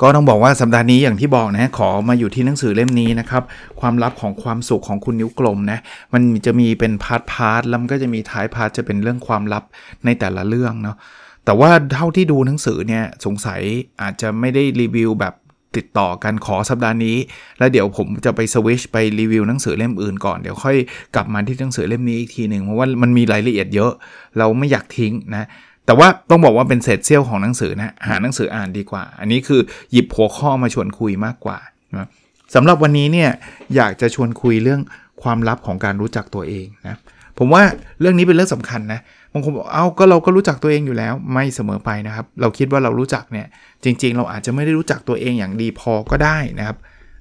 ก็ต้องบอกว่าสัปดาห์นี้อย่างที่บอกนะขอมาอยู่ที่หนังสือเล่มนี้นะครับ ความลับของความสุขของคุณนิ้วกลมนะมันจะมีเป็น part part แล้วมันก็จะมีท้าย part จะเป็นเรื่องความลับในแต่ละเรื่องเนาะแต่ว่าเท่าที่ดูหนังสือเนี่ยสงสัยอาจจะไม่ได้รีวิวแบบติดต่อกันขอสัปดาห์นี้ แล้วเดี๋ยวผมจะไปสวิชไปรีวิวหนังสือเล่มอื่นก่อน เดี๋ยวค่อยกลับมาที่หนังสือเล่มนี้อีกทีหนึ่งเพราะว่ามันมีรายละเอียดเยอะ เราไม่อยากทิ้งนะ แต่ว่าต้องบอกว่าเป็นเศษเสี้ยวของหนังสือนะหาหนังสืออ่านดีกว่า อันนี้คือหยิบหัวข้อมาชวนคุยมากกว่านะสำหรับวันนี้เนี่ยอยากจะชวนคุยเรื่องความลับของการรู้จักตัวเองนะผมว่าเรื่องนี้เป็นเรื่องสำคัญนะบางคนบอกเอาก็เราก็รู้จักตัวเองอยู่แล้วไม่เสมอไปนะครับ เราคิดว่าเรารู้จักเนี่ยจริง ๆ เราอาจจะไม่ได้รู้จักตัวเองอย่างดีพอก็ได้นะครับ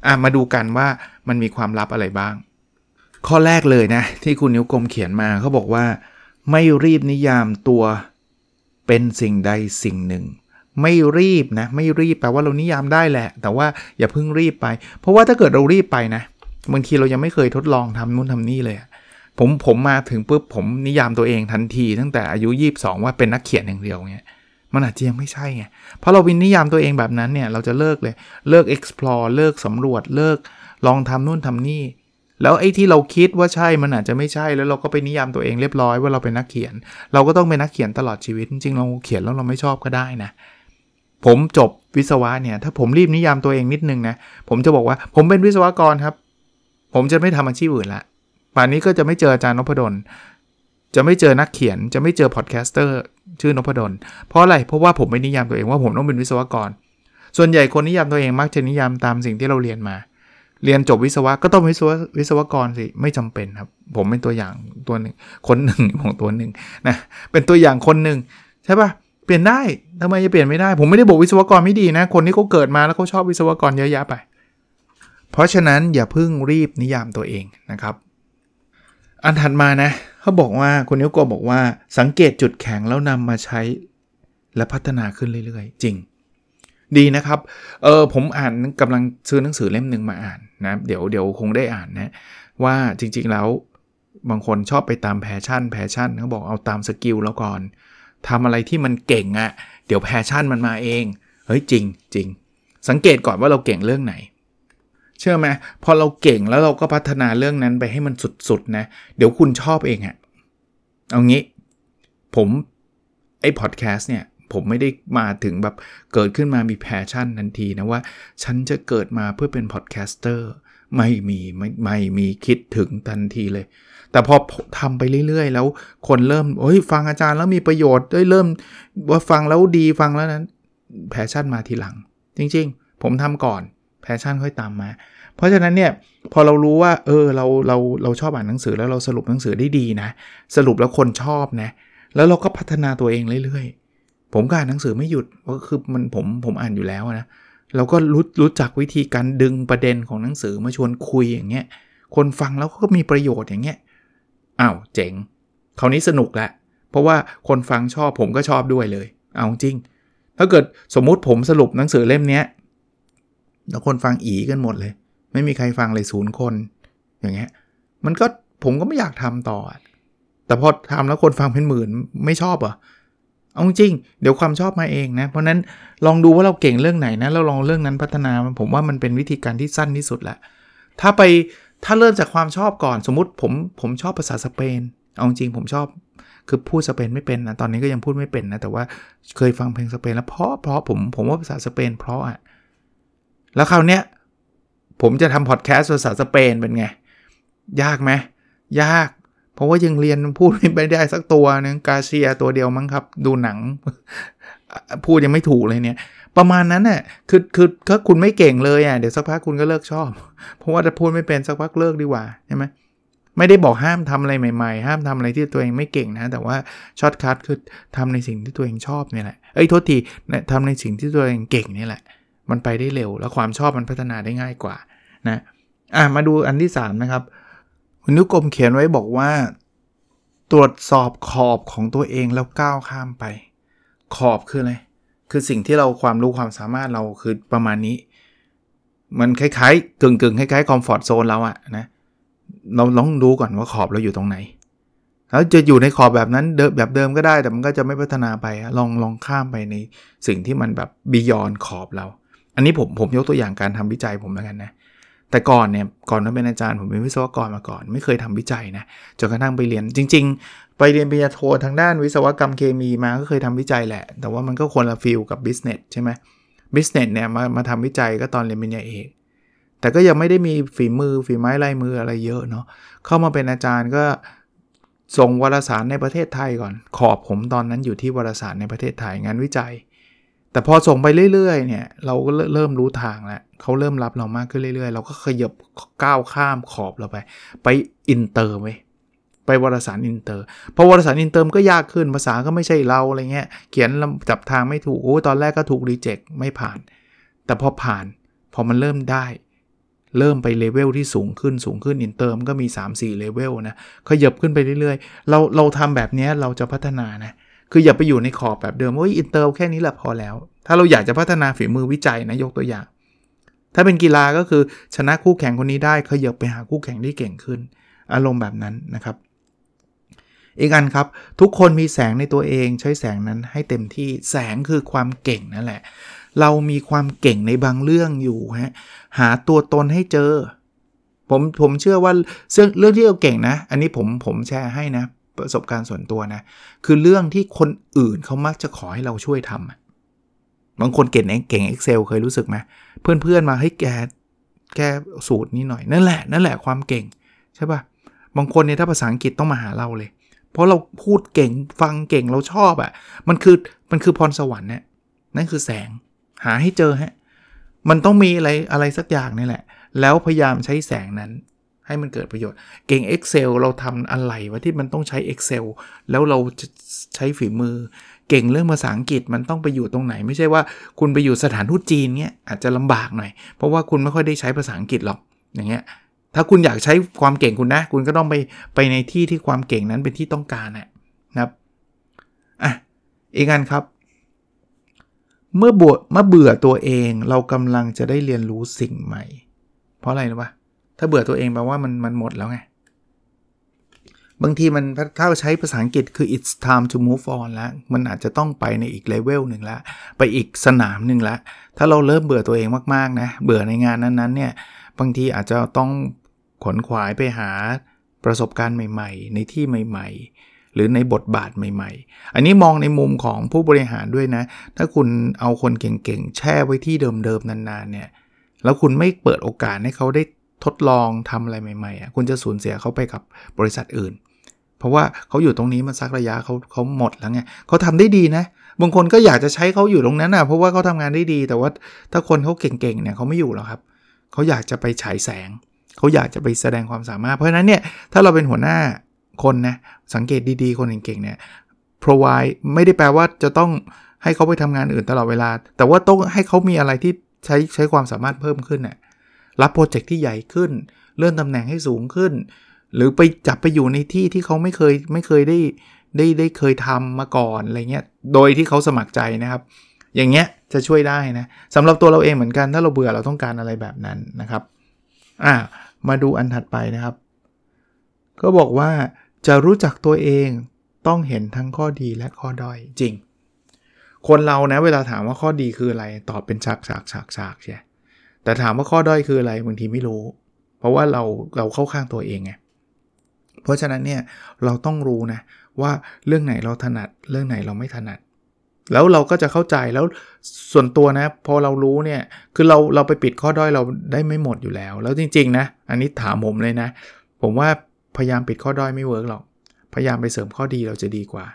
อะมาดูกันว่ามันมีความลับอะไรบ้าง ข้อแรกเลยนะที่คุณนิ้วกลมเขียนมาเขาบอกว่า ไม่รีบนิยามตัว เป็นสิ่งใดสิ่งหนึ่ง ไม่รีบนะ ไม่รีบแปลว่าเรานิยามได้แหละ แต่ว่าอย่าเพิ่งรีบไป เพราะว่าถ้าเกิดเรารีบไปนะบางทีเรายังไม่เคยทดลองทำนู่นทำนี่เลยผมผมมาถึงปุ๊บผมนิยามตัวเองทันที ตั้งแต่อายุ 22 ว่าเป็นนักเขียนอย่างเดียวเงี้ยมันอาจจะยังไม่ใช่ไงเพราะเราเป็นนิยามตัวเองแบบนั้นเนี่ยเราจะเลิกเลยเลิก explore เลิกสำรวจเลิกลองทำนู่นทำนี่ แล้วไอ้ที่เราคิดว่าใช่มันอาจจะไม่ใช่แล้วเราก็ไปนิยามตัวเองเรียบร้อยว่าเราเป็นนักเขียน เราก็ต้องเป็นนักเขียนตลอดชีวิต จริงๆเราเขียนแล้วเราไม่ชอบก็ได้นะ ผมจบวิศวะเนี่ย ถ้าผมรีบนิยามตัวเองนิดนึงนะ ผมจะบอกว่าผมเป็นวิศวกรครับ ผมจะไม่ทำอาชีพอื่นละป่านนี้ก็จะไม่เจออาจารย์นพดลจะไม่เจอนักเขียนจะไม่เจอ podcaster ชื่อนพดลเพราะอะไรเพราะว่าผมไม่นิยามตัวเองว่าผมต้องเป็นวิศวกร ส่วนใหญ่คนนิยามตัวเองมักจะนิยามตามสิ่งที่เราเรียนมา เรียนจบวิศวะก็ต้องวิศวะวิศวกรสิ ไม่จำเป็นครับ ผมเป็นตัวอย่างตัวหนึ่งคนหนึ่งของตัวหนึ่งนะเป็นตัวอย่างคนหนึ่งใช่ปะเปลี่ยนได้ทำไมจะเปลี่ยนไม่ได้ ผมไม่ได้บอกวิศวกรไม่ดีนะ คนที่เขาเกิดมาแล้วเขาชอบวิศวกรเยอะแยะไป เพราะฉะนั้นอย่าเพิ่งรีบนิยามตัวเองนะครับ อันถัดมานะเขาบอกว่าคุณนิ้วโกบอกว่าสังเกตจุดแข็งแล้วนำมาใช้และพัฒนาขึ้นเรื่อยๆ จริง ดีนะครับ เออผมอ่านกำลังซื้อหนังสือเล่มหนึ่งมาอ่าน นะเดี๋ยวเดี๋ยวคงได้อ่านนะว่าจริงๆแล้วบางคนชอบไปตาม passion passion เขาบอกเอาตาม skill แล้วก่อนทำอะไรที่มันเก่งอะเดี๋ยว passion มันมาเองเฮ้ยจริงจริงสังเกตก่อนว่าเราเก่งเรื่องไหน เชื่อไหมพอเราเก่งแล้วเราก็พัฒนาเรื่องนั้นไปให้มันสุดๆนะเดี๋ยวคุณชอบเองอะเอางี้ ผมไอ้พอดแคสต์เนี่ย ผมไม่ได้มาถึงแบบเกิดขึ้นมามี passion ทันทีนะว่า ฉันจะเกิดมาเพื่อเป็น podcaster ไม่มีไม่ไม่มีคิดถึงทันทีเลย แต่พอทำไปเรื่อยๆ แล้วคนเริ่มโอ้ยฟังอาจารย์แล้วมีประโยชน์ได้เริ่มว่าฟังแล้วดีฟังแล้วนั้น passion มาทีหลัง จริงๆ ผมทำก่อน passion ค่อยตามมา เพราะฉะนั้นเนี่ยพอเรารู้ว่าเออเราเราเราชอบอ่านหนังสือแล้วเราสรุปหนังสือได้ดีนะ สรุปแล้วคนชอบนะ แล้วเราก็พัฒนาตัวเองเรื่อยๆ ผมก็อ่านหนังสือไม่หยุดก็คือมันผมผมอ่านอยู่แล้วนะเราก็รู้รู้จักวิธีการดึงประเด็นของหนังสือมาชวนคุยอย่างเงี้ยคนฟังแล้วก็มีประโยชน์อย่างเงี้ยอ้าวเจ๋งคราวนี้สนุกแหละเพราะว่าคนฟังชอบผมก็ชอบด้วยเลย เอาจริง ถ้าเกิดสมมุติผมสรุปหนังสือเล่มนี้แล้วคนฟังอีกันหมดเลย ไม่มีใครฟังเลยศูนย์คน อย่างเงี้ยมันก็ผมก็ไม่อยากทำต่อ แต่พอทำแล้วคนฟังเป็นหมื่นไม่ชอบอะ เอาจริง เดี๋ยวความชอบมาเองนะ เพราะนั้นลองดูว่าเราเก่งเรื่องไหนนะเราลองเรื่องนั้นพัฒนาผมว่ามันเป็นวิธีการที่สั้นที่สุดแหละถ้าไปถ้าเริ่มจากความชอบก่อนสมมติผมผมชอบภาษาสเปน เอาจริงผมชอบคือพูดสเปนไม่เป็นนะตอนนี้ก็ยังพูดไม่เป็นนะแต่ว่าเคยฟังเพลงสเปนแล้วเพราะเพราะผมผมว่าภาษาสเปนเพราะอะแล้วคราวเนี้ยผมจะทำพอดแคสต์ภาษาสเปนเป็นไง ยากไหมยาก เพราะว่ายังเรียนพูดไม่ได้สักตัวนึง gracias ตัวเดียวมั้งครับ ดูหนัง พูดยังไม่ถูกเลยเนี่ย ประมาณนั้นน่ะคือคือถ้าคุณไม่เก่งเลยอะเดี๋ยวสักพักคุณก็เลิกชอบ เพราะว่าถ้าพูดไม่เป็นสักพักเลิกดีกว่าใช่ไหมไม่ได้บอกห้ามทำอะไรใหม่ๆ ห้ามทำอะไรที่ตัวเองไม่เก่งนะ แต่ว่า shortcut คือทำในสิ่งที่ตัวเองชอบนี่แหละ เอ้ยโทษทีทำในสิ่งที่ตัวเองเก่งนี่แหละ มันไปได้เร็ว แล้วความชอบมันพัฒนาได้ง่ายกว่านะ อะมาดูอันที่ 3 นะครับ คุณนิ้วกลมเขียนไว้บอกว่า ตรวจสอบขอบของตัวเองแล้วก้าวข้ามไป ขอบคืออะไร คือสิ่งที่เราความรู้ความสามารถเราคือประมาณนี้ มันคล้ายๆกึ่งๆคล้ายๆ comfort zone เราอะนะเราลองดูก่อนว่าขอบเราอยู่ตรงไหน แล้วจะอยู่ในขอบแบบนั้นเดิมแบบเดิมก็ได้แต่มันก็จะไม่พัฒนาไปลองลองข้ามไปในสิ่งที่มันแบบ beyond ขอบเรา อันนี้ผมผมยกตัวอย่างการทำวิจัยผมแล้วกันนะ แต่ก่อนเนี่ยก่อนที่เป็นอาจารย์ผมเป็นวิศวกรมาก่อน ไม่เคยทำวิจัยนะจนกระทั่งไปเรียนจริง ๆ ไปเรียนปริญญาโททางด้านวิศวกรรมเคมีมาก็เคยทำวิจัยแหละ แต่ว่ามันก็คนละ field กับ business ใช่ไหม business เนี่ยมามาทำวิจัยก็ตอนเรียนปริญญาเอกแต่ก็ยังไม่ได้มีฝีมือฝีไม้ลายมืออะไรเยอะเนาะเข้ามาเป็นอาจารย์ก็ส่งวารสารในประเทศไทยก่อน ขอบผมตอนนั้นอยู่ที่วารสารในประเทศไทยงานวิจัย แต่พอส่งไปเรื่อยๆเนี่ยเราก็เริ่มรู้ทางแล้ว เขาเริ่มรับเรามากขึ้นเรื่อยๆ เราก็ขยับก้าวข้ามขอบเราไป ไปอินเตอร์ไว้ไปวารสารอินเตอร์พอวารสารอินเตอร์ก็ยากขึ้นภาษาก็ไม่ใช่เราอะไรเงี้ยเขียนจับทางไม่ถูกโอ้ตอนแรกก็ถูก reject ไม่ผ่าน แต่พอผ่านพอมันเริ่มได้ เริ่มไปเลเวลที่สูงขึ้นสูงขึ้นอินเตอร์มันก็มี 3-4เลเวลนะขยับขึ้นไปเรื่อยๆ เราเราทำแบบนี้เราจะพัฒนานะคืออย่าไปอยู่ในขอบแบบเดิมว่าอินเตอร์แค่นี้แหละพอแล้ว ถ้าเราอยากจะพัฒนาฝีมือวิจัยนะยกตัวอย่าง ถ้าเป็นกีฬาก็คือชนะคู่แข่งคนนี้ได้ขยับไปหาคู่แข่งที่เก่งขึ้น อารมณ์แบบนั้นนะครับ อีกอันครับ ทุกคนมีแสงในตัวเองใช้แสงนั้นให้เต็มที่แสงคือความเก่งนั่นแหละ เรามีความเก่งในบางเรื่องอยู่ฮะหาตัวตนให้เจอ ผมผมเชื่อว่าเรื่องที่เราเก่งนะ อันนี้ผมผมแชร์ให้นะ ประสบการณ์ส่วนตัวนะ คือเรื่องที่คนอื่นเขามักจะขอให้เราช่วยทำ บางคนเก่งเก่ง Excel เคยรู้สึกไหมเพื่อนๆมาให้แกแกสูตรนี้หน่อย นั่นแหละ นั่นแหละความเก่ง ใช่ปะ่ะ บางคนเนี่ยถ้าภาษาอังกฤษต้องมาหาเราเลย เพราะเราพูดเก่งฟังเก่งเราชอบอะ่ะ มันคือมันคือพรสวรรค์เนี่ยนั่นคือแสงหาให้เจอฮะมันต้องมีอะไรอะไรสักอย่างนี่แหละ แล้วพยายามใช้แสงนั้น ให้มันเกิดประโยชน์ เก่ง Excel เราทำอะไรวะที่มันต้องใช้ Excel แล้วเราจะใช้ฝีมือ เก่งเรื่องภาษาอังกฤษมันต้องไปอยู่ตรงไหน ไม่ใช่ว่าคุณไปอยู่สถานทูตจีนเนี้ยอาจจะลำบากหน่อย เพราะว่าคุณไม่ค่อยได้ใช้ภาษาอังกฤษหรอกอย่างเงี้ยถ้าคุณอยากใช้ความเก่งคุณนะ คุณก็ต้องไปไปในที่ที่ความเก่งนั้นเป็นที่ต้องการนะครับอะอีกอันครับ เมื่อบวเมื่อเบื่อตัวเองเรากำลังจะได้เรียนรู้สิ่งใหม่ เพราะอะไรนะวะถ้าเบื่อตัวเองแปลว่ามันมันหมดแล้วไง บางทีมันถ้าใช้ภาษาอังกฤษคือ it's time to move on แล้ว มันอาจจะต้องไปในอีกเลเวลหนึ่งละ ไปอีกสนามหนึ่งละ ถ้าเราเริ่มเบื่อตัวเองมากๆนะ เบื่อในงานนั้นๆเนี่ย บางทีอาจจะต้องขนขวายไปหาประสบการณ์ใหม่ ๆ ในที่ใหม่ ๆ หรือในบทบาทใหม่ ๆ อันนี้มองในมุมของผู้บริหารด้วยนะ ถ้าคุณเอาคนเก่งๆ แช่ไว้ที่เดิมๆ นานๆ เนี่ย แล้วคุณไม่เปิดโอกาสให้เขาได้ทดลองทำอะไรใหม่ๆอะคุณจะสูญเสียเขาไปกับบริษัทอื่น เพราะว่าเขาอยู่ตรงนี้มาสักระยะเขาเขาหมดแล้วไงเขาทำได้ดีนะ บางคนก็อยากจะใช้เขาอยู่ตรงนั้นนะเพราะว่าเขาทำงานได้ดี แต่ว่าถ้าคนเขาเก่งๆเนี่ยเขาไม่อยู่แล้วครับเขาอยากจะไปฉายแสงเขาอยากจะไปแสดงความสามารถ เพราะฉะนั้นเนี่ยถ้าเราเป็นหัวหน้าคนนะสังเกตดีๆ คนเก่งๆเนี่ย provide ไม่ได้แปลว่าจะต้องให้เขาไปทำงานอื่นตลอดเวลา แต่ว่าต้องให้เขามีอะไรที่ใช้ใช้ความสามารถเพิ่มขึ้นน่ะรับโปรเจกต์ที่ใหญ่ขึ้น เลื่อนตำแหน่งให้สูงขึ้น หรือไปจับไปอยู่ในที่ที่เขาไม่เคยไม่เคยได้ได้ได้เคยทำมาก่อนอะไรเงี้ย โดยที่เขาสมัครใจนะครับ อย่างเงี้ยจะช่วยได้นะสำหรับตัวเราเองเหมือนกันถ้าเราเบื่อเราต้องการอะไรแบบนั้นนะครับอ่ามาดูอันถัดไปนะครับ ก็บอกว่าจะรู้จักตัวเองต้องเห็นทั้งข้อดีและข้อด้อยจริง คนเรานะเวลาถามว่าข้อดีคืออะไร ตอบเป็นฉากฉากฉากฉากใช่แต่ถามว่าข้อด้อยคืออะไรบางทีไม่รู้ เพราะว่าเราเราเข้าข้างตัวเองไง เพราะฉะนั้นเนี่ยเราต้องรู้นะว่าเรื่องไหนเราถนัดเรื่องไหนเราไม่ถนัด แล้วเราก็จะเข้าใจแล้วส่วนตัวนะ พอเรารู้เนี่ยคือเราเราไปปิดข้อด้อยเราได้ไม่หมดอยู่แล้ว แล้วจริงๆนะอันนี้ถามผมเลยนะ ผมว่าพยายามปิดข้อด้อยไม่เวิร์กหรอกพยายามไปเสริมข้อดีเราจะดีกว่า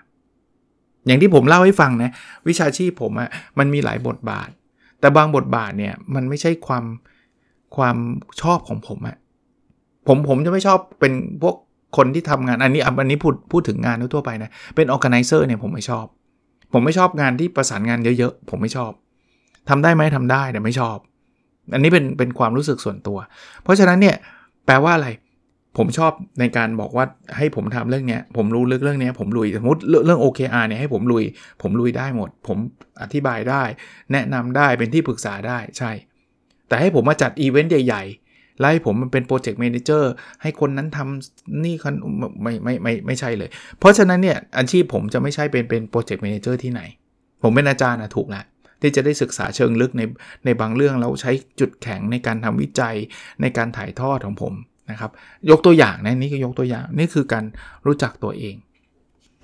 อย่างที่ผมเล่าให้ฟังนะวิชาชีพผมอะ่ะมันมีหลายบทบาท แต่บางบทบาทเนี่ยมันไม่ใช่ความความชอบของผมอะผมผมจะไม่ชอบเป็นพวก คนที่ทำงานอันนี้อันนี้พูดพูดถึงงานทั่วไปนะ เป็น organizer เนี่ยผมไม่ชอบ ผมไม่ชอบงานที่ประสานงานเยอะๆ ผมไม่ชอบทำได้ไหมทำได้แต่ไม่ชอบ อันนี้เป็นเป็นความรู้สึกส่วนตัว เพราะฉะนั้นเนี่ยแปลว่าอะไรผมชอบในการบอกว่าให้ผมทำเรื่องเนี้ยผมรู้ลึกเรื่องเนี้ยผมลุยสมมติเรื่อง OKR เนี่ยให้ผมลุย ผมลุยได้หมด ผมอธิบายได้ แนะนำได้เป็นที่ปรึกษาได้ใช่ แต่ให้ผมมาจัดอีเวนต์ใหญ่ๆ ไล่ผมมันเป็น project managerให้คนนั้นทำนี่คันไม่ไม่ไม่ไม่ใช่เลย เพราะฉะนั้นเนี่ยอาชีพผมจะไม่ใช่เป็นเป็น project manager ที่ไหน ผมเป็นอาจารย์นะถูกแล้วที่จะได้ศึกษาเชิงลึกในในบางเรื่องแล้วใช้จุดแข็งในการทำวิจัยในการถ่ายทอดของผมนะครับ ยกตัวอย่างนะนี่ก็ยกตัวอย่างนี่คือการรู้จักตัวเอง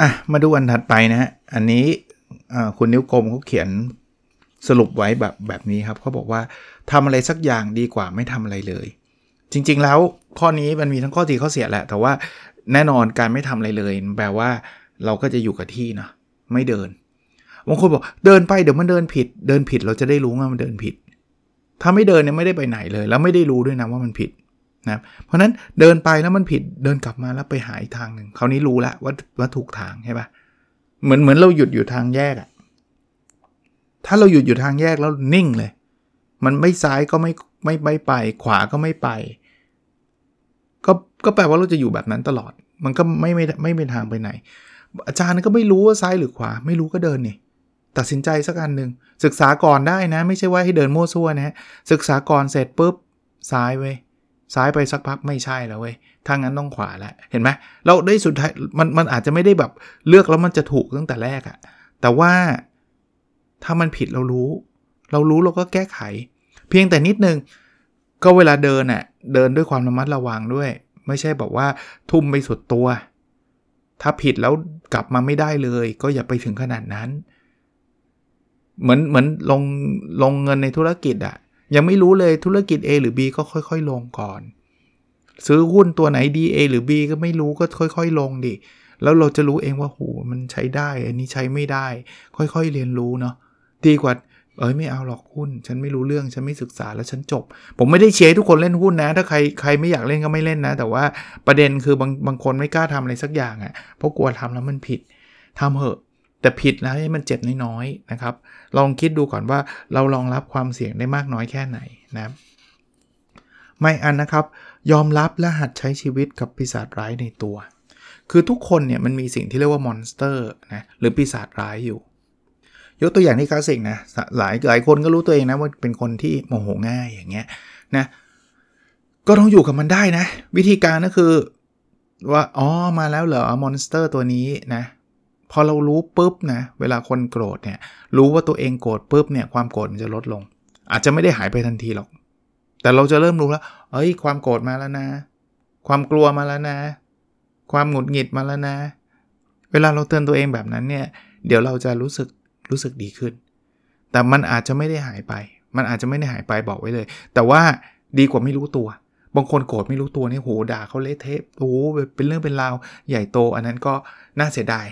อะมาดูอันถัดไปนะฮะอันนี้คุณนิ้วกลมเขาเขียนสรุปไว้แบบแบบนี้ครับเขาบอกว่า ทำอะไรสักอย่างดีกว่าไม่ทำอะไรเลย จริงๆแล้วข้อนี้มันมีทั้งข้อดีข้อเสียแหละ แต่ว่าแน่นอนการไม่ทำอะไรเลย แปลว่าเราก็จะอยู่กับที่นะไม่เดินบางคนบอกเดินไปเดี๋ยวมันเดินผิด เดินผิดเราจะได้รู้ว่ามันเดินผิด ถ้าไม่เดินเนี่ยไม่ได้ไปไหนเลย แล้วไม่ได้รู้ด้วยนะว่ามันผิดนะเพราะนั้นเดินไปแล้วมันผิดเดินกลับมาแล้วไปหาอีกทางหนึ่งคราวนี้รู้แล้วว่าว่าถูกทางใช่ปะเหมือนเหมือนเราหยุดอยู่ทางแยกอะถ้าเราหยุดอยู่ทางแยกแล้วนิ่งเลย มันไม่ซ้ายก็ไม่ไม่ไม่ไป ขวาก็ไม่ไป ก็ก็แปลว่าเราจะอยู่แบบนั้นตลอด มันก็ไม่ไม่ไม่เป็นทางไปไหน อาจารย์ก็ไม่รู้ว่าซ้ายหรือขวา ไม่รู้ก็เดินนี่ตัดสินใจสักอันหนึ่งศึกษาก่อนได้นะ ไม่ใช่ว่าให้เดินมั่วซั่วนะศึกษาก่อนเสร็จปุ๊บซ้ายเว้ยซ้ายไปสักพักไม่ใช่แล้วเว้ยถ้างั้นต้องขวาแล้วเห็นไหมเราได้สุดท้ายมันมันอาจจะไม่ได้แบบเลือกแล้วมันจะถูกตั้งแต่แรกอะแต่ว่าถ้ามันผิดเรารู้ เรารู้เราก็แก้ไข เพียงแต่นิดนึง ก็เวลาเดินอะเดินด้วยความระมัดระวังด้วย ไม่ใช่บอกว่าทุ่มไปสุดตัว ถ้าผิดแล้วกลับมาไม่ได้เลย ก็อย่าไปถึงขนาดนั้น เหมือนเหมือนลงลงเงินในธุรกิจอะยังไม่รู้เลยธุรกิจ A หรือ B ก็ค่อย ๆ ลงก่อน ซื้อหุ้นตัวไหนดี A หรือ B ก็ไม่รู้ก็ค่อย ๆ ลงดิแล้วเราจะรู้เองว่าโหมันใช้ได้ อันนี้ใช้ไม่ได้ ค่อยๆเรียนรู้เนาะดีกว่า เอ้ยไม่เอาหรอกหุ้น ฉันไม่รู้เรื่องฉันไม่ศึกษาแล้วฉันจบ ผมไม่ได้เชียร์ทุกคนเล่นหุ้นนะ ถ้าใครใครไม่อยากเล่นก็ไม่เล่นนะ แต่ว่าประเด็นคือบางบางคนไม่กล้าทำอะไรสักอย่างอะ่ะเพราะกลัวทำแล้วมันผิดทำเหอะ แต่ผิดแล้วให้มันเจ็บน้อยๆนะครับ ลองคิดดูก่อนว่าเรารองรับความเสี่ยงได้มากน้อยแค่ไหนนะไม่อันนะครับ ยอมรับและหัดใช้ชีวิตกับปีศาจร้ายในตัว คือทุกคนเนี่ยมันมีสิ่งที่เรียกว่า monster นะหรือปีศาจร้ายอยู่ ยกตัวอย่างที่คลาสสิกนะหลายหลายคนก็รู้ตัวเองนะว่าเป็นคนที่โมโหง่ายอย่างเงี้ยนะก็ต้องอยู่กับมันได้นะ วิธีการก็คือว่าอ๋อมาแล้วเหรอ monster ตัวนี้นะพอเรารู้ปุ๊บนะเวลาคนโกรธเนี่ยรู้ว่าตัวเองโกรธปุ๊บเนี่ยความโกรธมันจะลดลง อาจจะไม่ได้หายไปทันทีหรอก แต่เราจะเริ่มรู้แล้วเอ้ยความโกรธมาแล้วนะ ความกลัวมาแล้วนะ ความหงุดหงิดมาแล้วนะ เวลาเราเตือนตัวเองแบบนั้นเนี่ยเดี๋ยวเราจะรู้สึก รู้สึกดีขึ้น แต่มันอาจจะไม่ได้หายไป มันอาจจะไม่ได้หายไปบอกไว้เลย แต่ว่าดีกว่าไม่รู้ตัว บางคนโกรธไม่รู้ตัวนี่โหด่าเขาเละเทะโอ้เป็นเรื่องเป็นราวใหญ่โต อันนั้นก็น่าเสียดาย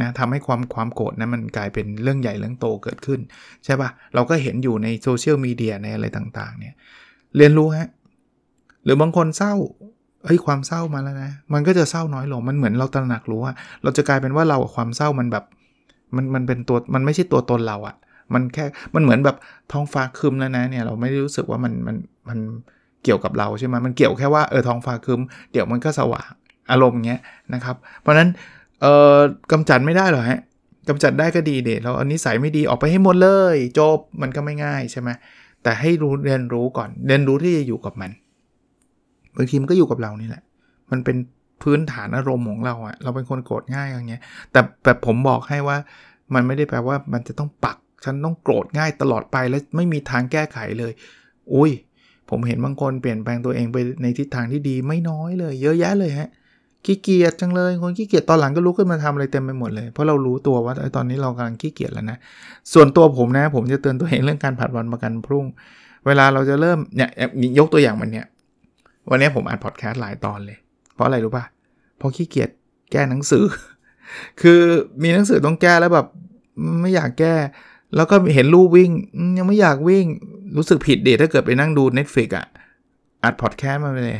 นะทำให้ความความโกรธนะั้นมันกลายเป็นเรื่องใหญ่เรื่องโตเกิดขึ้น ใช่ปะเราก็เห็นอยู่ในโซเชียลมีเดียในอะไรต่างๆ เนี่ย เรียนรู้ฮะหรือบางคนเศร้าเฮ้ยความเศร้ามาแล้วนะ มันก็จะเศร้าน้อยลง มันเหมือนเราตระหนักรู้ว่า เราจะกลายเป็นว่าเราความเศร้ามันแบบ มันมันเป็นตัวมันไม่ใช่ตัวตนเราอะ่ะ มันแค่มันเหมือนแบบท้องฟ้าคึมแล้วนะเนี่ยเราไม่ได้รู้สึกว่ามันมันมันเกี่ยวกับเราใช่ไหมมันเกี่ยวแค่ว่าเออท้องฟ้าคึมเดี๋ยวมันก็สว่างอารมณ์เงี้ยนะครับ เพราะฉะนั้นเอ่อกำจัดไม่ได้หรอฮะกำจัดได้ก็ดีเด็เราอันนี้ใส่ไม่ดีออกไปให้หมดเลย จบมันก็ไม่ง่ายใช่ไหมแต่ให้รู้เรียนรู้ก่อน เรียนรู้ที่จะอยู่กับมันบางทีมันก็อยู่กับเรานี่แหละ มันเป็น พื้นฐานอารมณ์ของเราอะเราเป็นคนโกรธง่ายอย่างเงี้ย แต่แบบผมบอกให้ว่ามันไม่ได้แปลว่ามันจะต้องปัก ฉันต้องโกรธง่ายตลอดไปแล้วไม่มีทางแก้ไขเลย อุ้ย ผมเห็นบางคนเปลี่ยนแปลงตัวเองไปในทิศทางที่ดีไม่น้อยเลย เยอะแยะเลยฮะขี้เกียจจังเลยคนขี้เกียจตอนหลังก็ลุกขึ้นมาทำอะไรเต็มไปหมดเลยเพราะเรารู้ตัวว่าตอนนี้เรากำลังขี้เกียจแล้วนะ ส่วนตัวผมนะ ผมจะเตือนตัวเองเรื่องการผัดวันประกันพรุ่ง เวลาเราจะเริ่มเนี่ยยกตัวอย่างมันเนี่ยวันนี้ผมอัดพอดแคสต์หลายตอนเลย เพราะอะไรรู้ป่ะเพราะขี้เกียจแก้หนังสือ คือมีหนังสือต้องแก้แล้วแบบไม่อยากแก้ แล้วก็เห็นรูปวิ่ง ยังไม่อยากวิ่งรู้สึกผิดเดทถ้าเกิดไปนั่งดู Netflix อะอัดพอดแคสต์มาเลย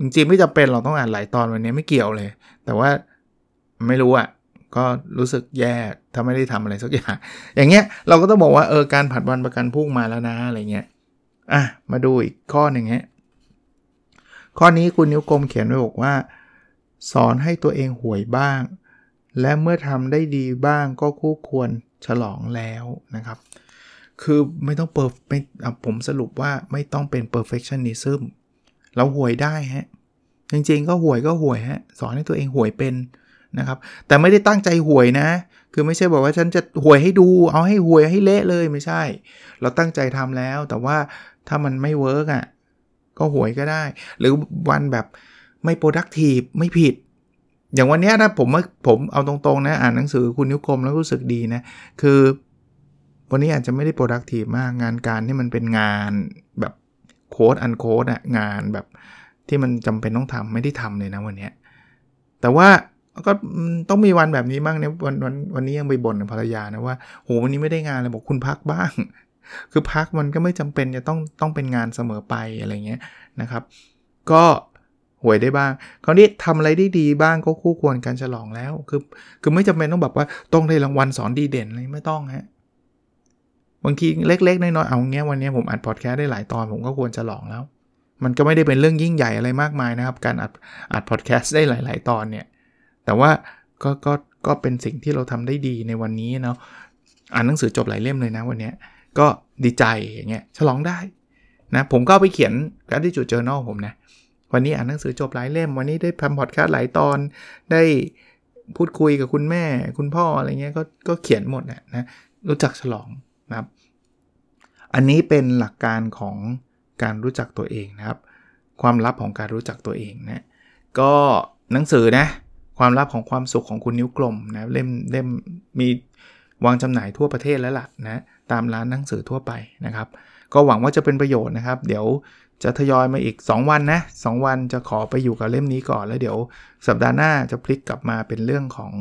จริงๆไม่จำเป็นเราต้องอ่านหลายตอนวันนี้ไม่เกี่ยวเลย แต่ว่าไม่รู้อะ่ะก็รู้สึกแย่ถ้าไม่ได้ทำอะไรสักอย่าง อย่างเงี้ยเราก็ต้องบอกว่าเออการผัดวันประกันพุ่งมาแล้วนะอะไรเงี้ย อะมาดูอีกข้อหนึ่งฮะ ข้อนี้คุณนิ้วกลมเขียนไว้บอกว่า สอนให้ตัวเองหวยบ้าง และเมื่อทำได้ดีบ้างก็คู่ควรฉลองแล้วนะครับ คือไม่ต้องเปิดไม่ผมสรุปว่าไม่ต้องเป็น perfectionism เราห่วยได้ฮะ จริงๆก็ห่วยก็ห่วยฮะ สอนให้ตัวเองห่วยเป็นนะครับ แต่ไม่ได้ตั้งใจห่วยนะ คือไม่ใช่บอกว่าฉันจะห่วยให้ดู เอาให้ห่วยให้เละเลยไม่ใช่ เราตั้งใจทำแล้ว แต่ว่าถ้ามันไม่ work อะ ก็ห่วยก็ได้ หรือวันแบบไม่ productive ไม่ผิด อย่างวันนี้นะผมผมเอาตรงๆนะอ่านหนังสือคุณนิ้วกลมแล้วรู้สึกดีนะ คือ วันนี้อาจจะไม่ได้ productive มากงานการที่มันเป็นงานแบบโค้ดอันโค้ดอะงานแบบที่มันจำเป็นต้องทำไม่ได้ทำเลยนะวันนี้แต่ว่าก็ต้องมีวันแบบนี้บ้างเนี่ยวันวันวันนี้ยังไปบ่นกับภรรยานะว่าโหวันนี้ไม่ได้งานเลยบอกคุณพักบ้าง คือพักมันก็ไม่จำเป็นจะต้องต้องเป็นงานเสมอไปอะไรเงี้ยนะครับ ก็หวยได้บ้าง คราวนี้ทำอะไรได้ดีบ้างก็คู่ควรการฉลองแล้ว คือคือไม่จำเป็นต้องแบบว่าต้องได้รางวัลสอนดีเด่นอะไรไม่ต้องฮะบางทีเล็กๆน้อยๆเอาเงี้ยวันนี้ผมอัดพอดแคสต์ได้หลายตอนผมก็ควรฉลองแล้ว มันก็ไม่ได้เป็นเรื่องยิ่งใหญ่อะไรมากมายนะครับ การอัดอัดพอดแคสต์ได้หลาย ๆ ตอนเนี่ย แต่ว่าก็ก็ก็เป็นสิ่งที่เราทำได้ดีในวันนี้เนาะอ่านหนังสือจบหลายเล่มเลยนะวันนี้ ก็ดีใจอย่างเงี้ยฉลองได้นะผมก็ไปเขียนการที่จุดเจอแนลผมนะ วันนี้อ่านหนังสือจบหลายเล่ม วันนี้ได้ทำพอดแคสต์หลายตอนได้พูดคุยกับคุณแม่ คุณพ่ออะไรเงี้ยก็ก็เขียนหมดนะนะรู้จักฉลองนะครับ อันนี้เป็นหลักการของการรู้จักตัวเองนะครับ ความลับของการรู้จักตัวเองนะก็หนังสือนะความลับของความสุขของคุณนิ้วกลมนะเล่มเล่มมีวางจำหน่ายทั่วประเทศแล้วล่ะนะ ตามร้านหนังสือทั่วไปนะครับ ก็หวังว่าจะเป็นประโยชน์นะครับ เดี๋ยวจะทยอยมาอีก 2 วันนะ2วันจะขอไปอยู่กับเล่มนี้ก่อน แล้วเดี๋ยวสัปดาห์หน้าจะพลิกกลับมาเป็นเรื่องของ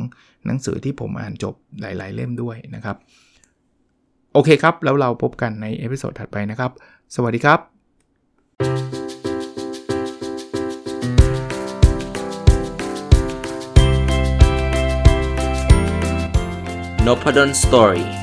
หนังสือที่ผมอ่านจบหลาย ๆ เล่มด้วยนะครับ โอเคครับ แล้วเราพบกันใน episode ถัดไปนะครับ สวัสดีครับ n o p a d o n Story